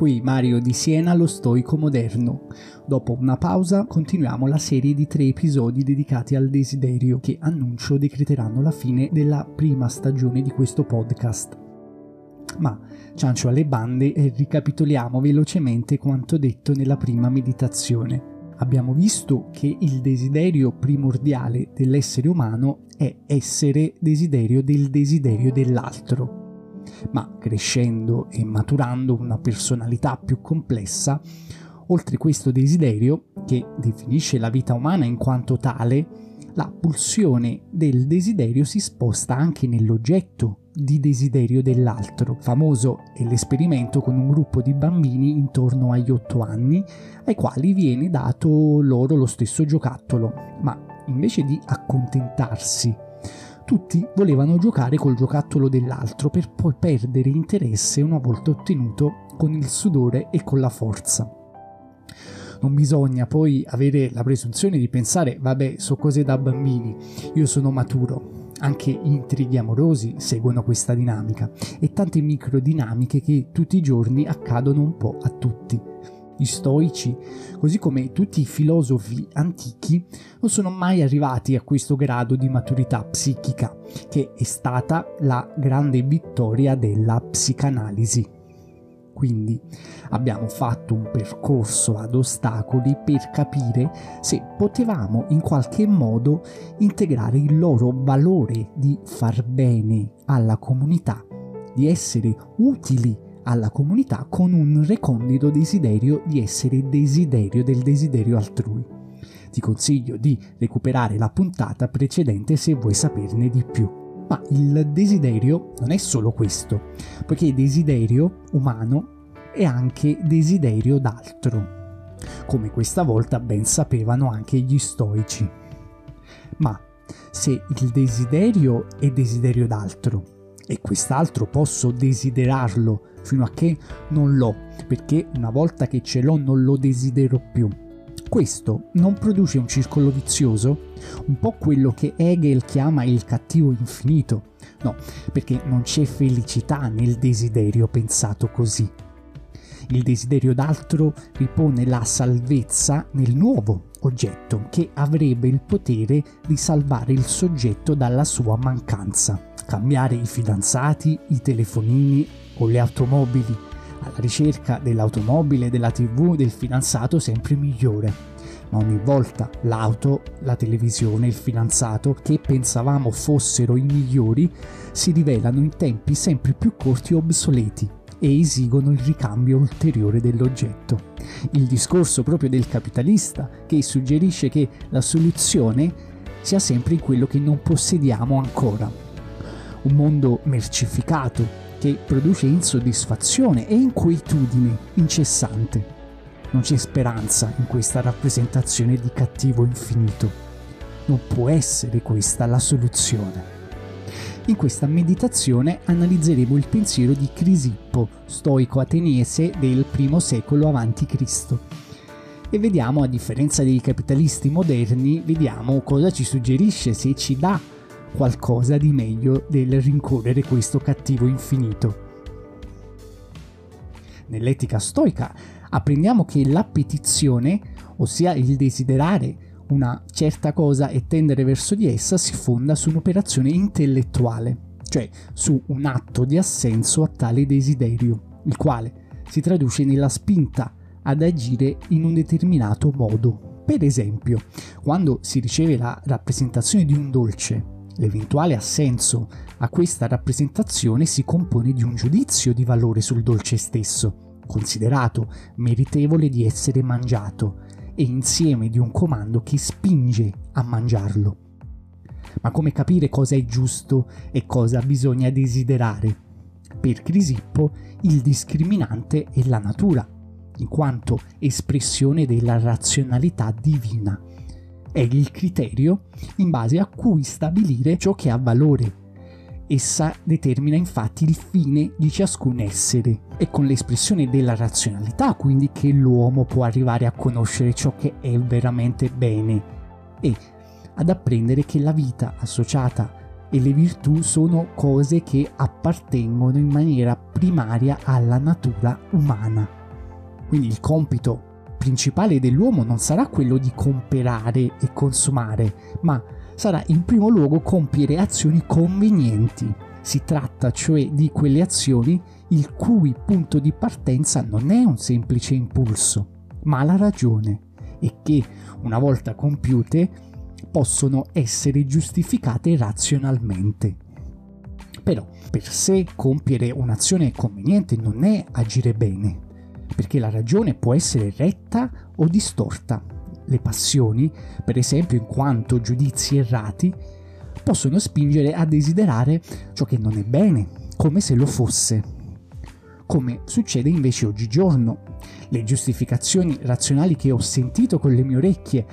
qui Mario di Siena, lo stoico moderno. Dopo una pausa continuiamo la serie di tre episodi dedicati al desiderio che annuncio decreteranno la fine della prima stagione di questo podcast. Ma, ciancio alle bande, e ricapitoliamo velocemente quanto detto nella prima meditazione. Abbiamo visto che il desiderio primordiale dell'essere umano è essere desiderio del desiderio dell'altro ma crescendo e maturando una personalità più complessa, oltre questo desiderio, che definisce la vita umana in quanto tale, la pulsione del desiderio si sposta anche nell'oggetto di desiderio dell'altro. Famoso è l'esperimento con un gruppo di bambini intorno agli 8 anni, ai quali viene dato loro lo stesso giocattolo, ma invece di accontentarsi tutti volevano giocare col giocattolo dell'altro per poi perdere interesse una volta ottenuto con il sudore e con la forza. Non bisogna poi avere la presunzione di pensare, vabbè, so cose da bambini, io sono maturo. Anche intrighi amorosi seguono questa dinamica e tante microdinamiche che tutti i giorni accadono un po' a tutti gli stoici, così come tutti i filosofi antichi, non sono mai arrivati a questo grado di maturità psichica, che è stata la grande vittoria della psicanalisi. Quindi abbiamo fatto un percorso ad ostacoli per capire se potevamo in qualche modo integrare il loro valore di far bene alla comunità, di essere utili alla comunità con un recondito desiderio di essere desiderio del desiderio altrui. Ti consiglio di recuperare la puntata precedente se vuoi saperne di più. Ma il desiderio non è solo questo, poiché desiderio umano è anche desiderio d'altro, come questa volta ben sapevano anche gli stoici. Ma se il desiderio è desiderio d'altro e quest'altro posso desiderarlo fino a che non l'ho, perché una volta che ce l'ho non lo desidero più. Questo non produce un circolo vizioso? Un po' quello che Hegel chiama il cattivo infinito. No, perché non c'è felicità nel desiderio pensato così. Il desiderio d'altro ripone la salvezza nel nuovo oggetto che avrebbe il potere di salvare il soggetto dalla sua mancanza. Cambiare i fidanzati, i telefonini o le automobili, alla ricerca dell'automobile, della tv, del fidanzato sempre migliore. Ma ogni volta l'auto, la televisione, il fidanzato, che pensavamo fossero i migliori, si rivelano in tempi sempre più corti e obsoleti e esigono il ricambio ulteriore dell'oggetto. Il discorso proprio del capitalista che suggerisce che la soluzione sia sempre in quello che non possediamo ancora. Un mondo mercificato, che produce insoddisfazione e inquietudine incessante. Non c'è speranza in questa rappresentazione di cattivo infinito. Non può essere questa la soluzione. In questa meditazione analizzeremo il pensiero di Crisippo, stoico ateniese del I secolo a.C. E vediamo, a differenza dei capitalisti moderni, vediamo cosa ci suggerisce, se ci dà qualcosa di meglio del rincorrere questo cattivo infinito. Nell'etica stoica apprendiamo che l'appetizione, ossia il desiderare una certa cosa e tendere verso di essa, si fonda su un'operazione intellettuale, cioè su un atto di assenso a tale desiderio, il quale si traduce nella spinta ad agire in un determinato modo. Per esempio, quando si riceve la rappresentazione di un dolce L'eventuale assenso a questa rappresentazione si compone di un giudizio di valore sul dolce stesso, considerato meritevole di essere mangiato, e insieme di un comando che spinge a mangiarlo. Ma come capire cosa è giusto e cosa bisogna desiderare? Per Crisippo il discriminante è la natura, in quanto espressione della razionalità divina è il criterio in base a cui stabilire ciò che ha valore. Essa determina infatti il fine di ciascun essere. È con l'espressione della razionalità quindi che l'uomo può arrivare a conoscere ciò che è veramente bene e ad apprendere che la vita associata e le virtù sono cose che appartengono in maniera primaria alla natura umana. Quindi il compito principale dell'uomo non sarà quello di comperare e consumare, ma sarà in primo luogo compiere azioni convenienti. Si tratta cioè di quelle azioni il cui punto di partenza non è un semplice impulso, ma la ragione e che, una volta compiute, possono essere giustificate razionalmente. Però per sé compiere un'azione conveniente non è agire bene, perché la ragione può essere retta o distorta. Le passioni, per esempio in quanto giudizi errati, possono spingere a desiderare ciò che non è bene, come se lo fosse. Come succede invece oggigiorno. Le giustificazioni razionali che ho sentito con le mie orecchie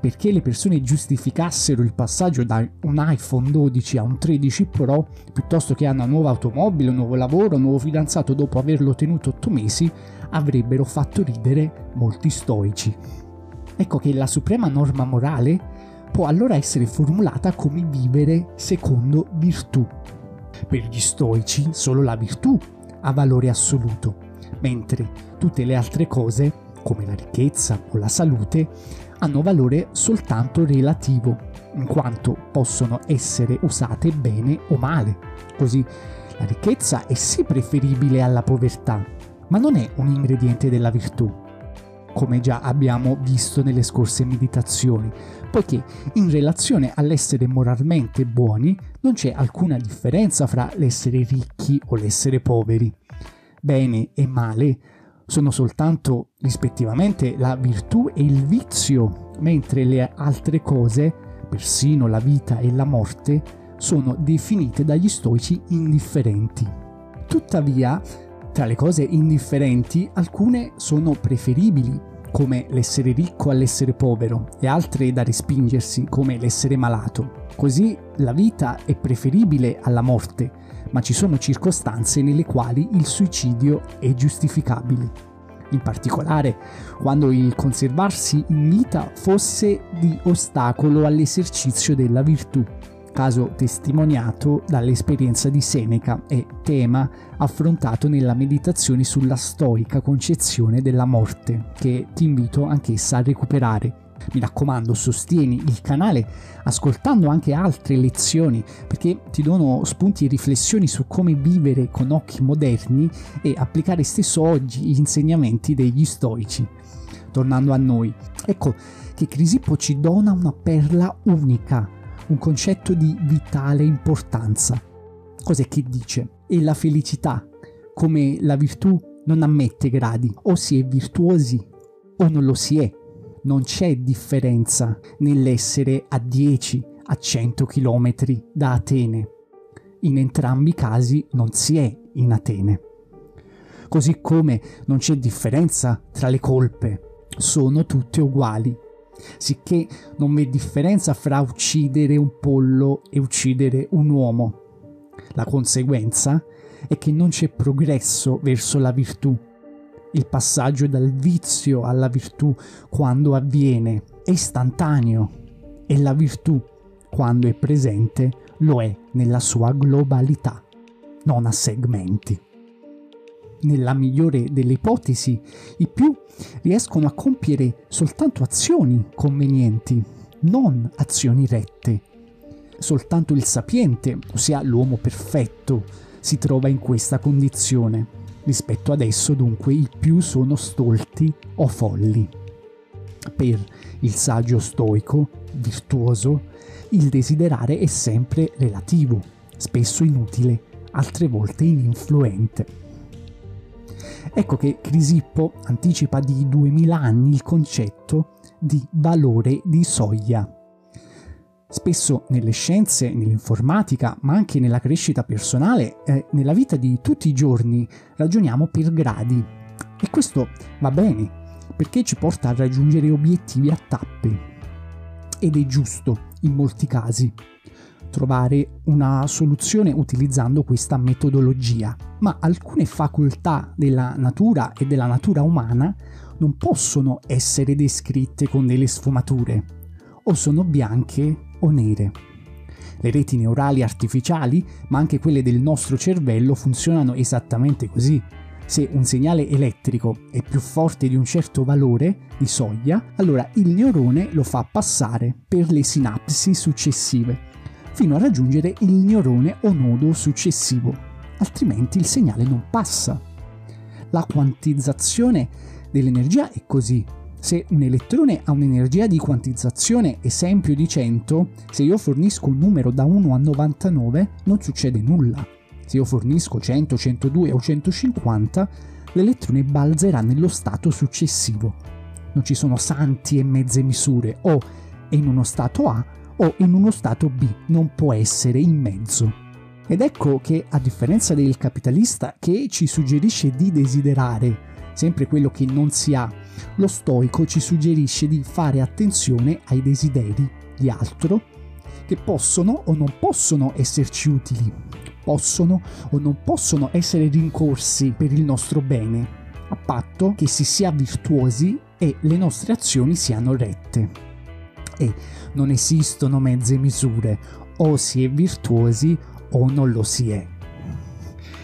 perché le persone giustificassero il passaggio da un iPhone 12 a un 13 Pro piuttosto che a una nuova automobile, un nuovo lavoro, un nuovo fidanzato dopo averlo tenuto 8 mesi, avrebbero fatto ridere molti stoici. Ecco che la suprema norma morale può allora essere formulata come vivere secondo virtù. Per gli stoici solo la virtù ha valore assoluto, mentre tutte le altre cose, come la ricchezza o la salute, hanno valore soltanto relativo, in quanto possono essere usate bene o male. Così la ricchezza è sì preferibile alla povertà, ma non è un ingrediente della virtù, come già abbiamo visto nelle scorse meditazioni, poiché in relazione all'essere moralmente buoni non c'è alcuna differenza fra l'essere ricchi o l'essere poveri. Bene e male sono soltanto rispettivamente la virtù e il vizio, mentre le altre cose, persino la vita e la morte, sono definite dagli stoici indifferenti. Tuttavia, tra le cose indifferenti, alcune sono preferibili, come l'essere ricco all'essere povero, e altre da respingersi, come l'essere malato. Così la vita è preferibile alla morte, ma ci sono circostanze nelle quali il suicidio è giustificabile. In particolare quando il conservarsi in vita fosse di ostacolo all'esercizio della virtù, caso testimoniato dall'esperienza di Seneca e tema affrontato nella meditazione sulla stoica concezione della morte, che ti invito anch'essa a recuperare. Mi raccomando, sostieni il canale ascoltando anche altre lezioni perché ti dono spunti e riflessioni su come vivere con occhi moderni e applicare stesso oggi gli insegnamenti degli stoici. Tornando a noi, ecco che Crisippo ci dona una perla unica, un concetto di vitale importanza. Cos'è che dice? E la felicità, come la virtù, non ammette gradi, o si è virtuosi o non lo si è non c'è differenza nell'essere a 10, a 100 km da Atene. In entrambi i casi non si è in Atene. Così come non c'è differenza tra le colpe, sono tutte uguali, sicché non v'è differenza fra uccidere un pollo e uccidere un uomo. La conseguenza è che non c'è progresso verso la virtù, il passaggio dal vizio alla virtù quando avviene è istantaneo e la virtù quando è presente lo è nella sua globalità, non a segmenti. Nella migliore delle ipotesi, i più riescono a compiere soltanto azioni convenienti, non azioni rette. Soltanto il sapiente, ossia l'uomo perfetto, si trova in questa condizione Rispetto ad esso dunque i più sono stolti o folli. Per il saggio stoico, virtuoso, il desiderare è sempre relativo, spesso inutile, altre volte ininfluente. Ecco che Crisippo anticipa di 2000 anni il concetto di valore di soglia Spesso nelle scienze, nell'informatica, ma anche nella crescita personale, eh, nella vita di tutti i giorni, ragioniamo per gradi. E questo va bene, perché ci porta a raggiungere obiettivi a tappe. Ed è giusto, in molti casi, trovare una soluzione utilizzando questa metodologia. Ma alcune facoltà della natura e della natura umana non possono essere descritte con delle sfumature. O sono bianche o nere. Le reti neurali artificiali, ma anche quelle del nostro cervello, funzionano esattamente così. Se un segnale elettrico è più forte di un certo valore di soglia, allora il neurone lo fa passare per le sinapsi successive, fino a raggiungere il neurone o nodo successivo, altrimenti il segnale non passa. La quantizzazione dell'energia è così. Se un elettrone ha un'energia di quantizzazione esempio di 100, se io fornisco un numero da 1 a 99 non succede nulla. Se io fornisco 100, 102 o 150, l'elettrone balzerà nello stato successivo. Non ci sono santi e mezze misure, o è in uno stato A o in uno stato B, non può essere in mezzo. Ed ecco che, a differenza del capitalista che ci suggerisce di desiderare sempre quello che non si ha, lo stoico ci suggerisce di fare attenzione ai desideri di altro che possono o non possono esserci utili, possono o non possono essere rincorsi per il nostro bene, a patto che si sia virtuosi e le nostre azioni siano rette. E non esistono mezze misure, o si è virtuosi o non lo si è.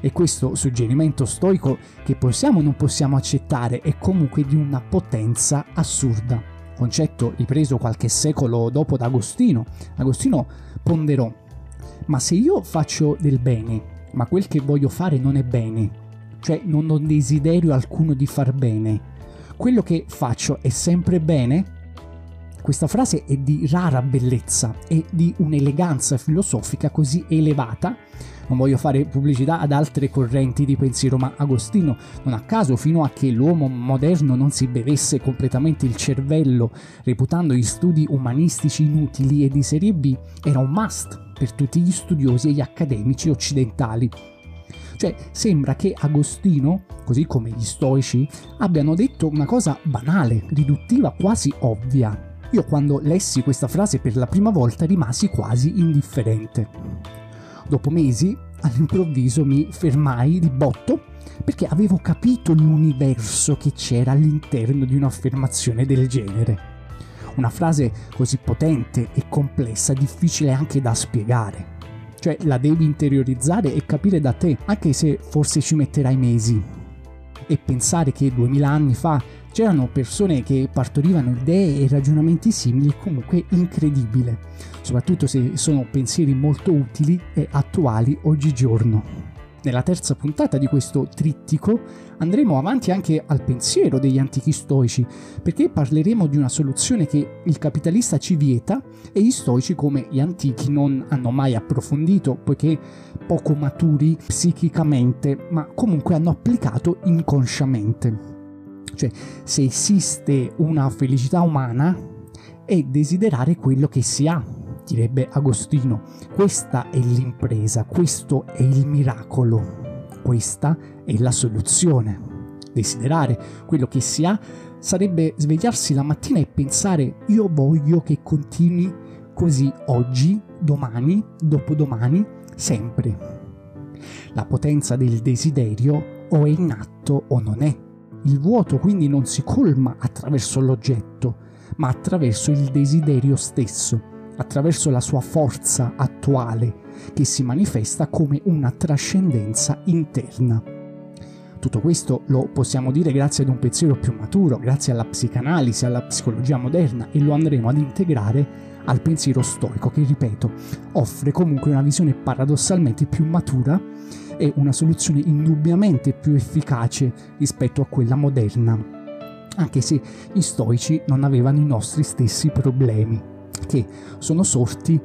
E questo suggerimento stoico che possiamo o non possiamo accettare è comunque di una potenza assurda. Concetto ripreso qualche secolo dopo da Agostino. Agostino ponderò, ma se io faccio del bene, ma quel che voglio fare non è bene, cioè non ho desiderio alcuno di far bene, quello che faccio è sempre bene? Questa frase è di rara bellezza e di un'eleganza filosofica così elevata non voglio fare pubblicità ad altre correnti di pensiero, ma Agostino, non a caso, fino a che l'uomo moderno non si bevesse completamente il cervello, reputando gli studi umanistici inutili e di serie B, era un must per tutti gli studiosi e gli accademici occidentali. Cioè, sembra che Agostino, così come gli stoici, abbiano detto una cosa banale, riduttiva, quasi ovvia. Io quando lessi questa frase per la prima volta rimasi quasi indifferente. Dopo mesi, all'improvviso mi fermai di botto perché avevo capito l'universo che c'era all'interno di un'affermazione del genere. Una frase così potente e complessa, difficile anche da spiegare. Cioè la devi interiorizzare e capire da te, anche se forse ci metterai mesi. E pensare che duemila anni fa c'erano persone che partorivano idee e ragionamenti simili, comunque incredibile, soprattutto se sono pensieri molto utili e attuali oggigiorno. Nella terza puntata di questo trittico andremo avanti anche al pensiero degli antichi stoici, perché parleremo di una soluzione che il capitalista ci vieta e gli stoici come gli antichi non hanno mai approfondito, poiché poco maturi psichicamente, ma comunque hanno applicato inconsciamente. Cioè, se esiste una felicità umana, è desiderare quello che si ha, direbbe Agostino. Questa è l'impresa, questo è il miracolo, questa è la soluzione. Desiderare quello che si ha sarebbe svegliarsi la mattina e pensare io voglio che continui così oggi, domani, dopodomani, sempre. La potenza del desiderio o è in atto o non è. Il vuoto quindi non si colma attraverso l'oggetto, ma attraverso il desiderio stesso, attraverso la sua forza attuale, che si manifesta come una trascendenza interna. Tutto questo lo possiamo dire grazie ad un pensiero più maturo, grazie alla psicanalisi, alla psicologia moderna e lo andremo ad integrare al pensiero storico che, ripeto, offre comunque una visione paradossalmente più matura e una soluzione indubbiamente più efficace rispetto a quella moderna, anche se gli stoici non avevano i nostri stessi problemi, che sono sorti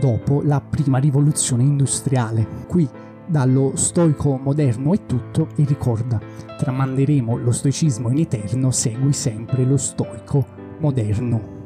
dopo la prima rivoluzione industriale. Qui dallo stoico moderno è tutto e ricorda, tramanderemo lo stoicismo in eterno, segui sempre lo stoico moderno.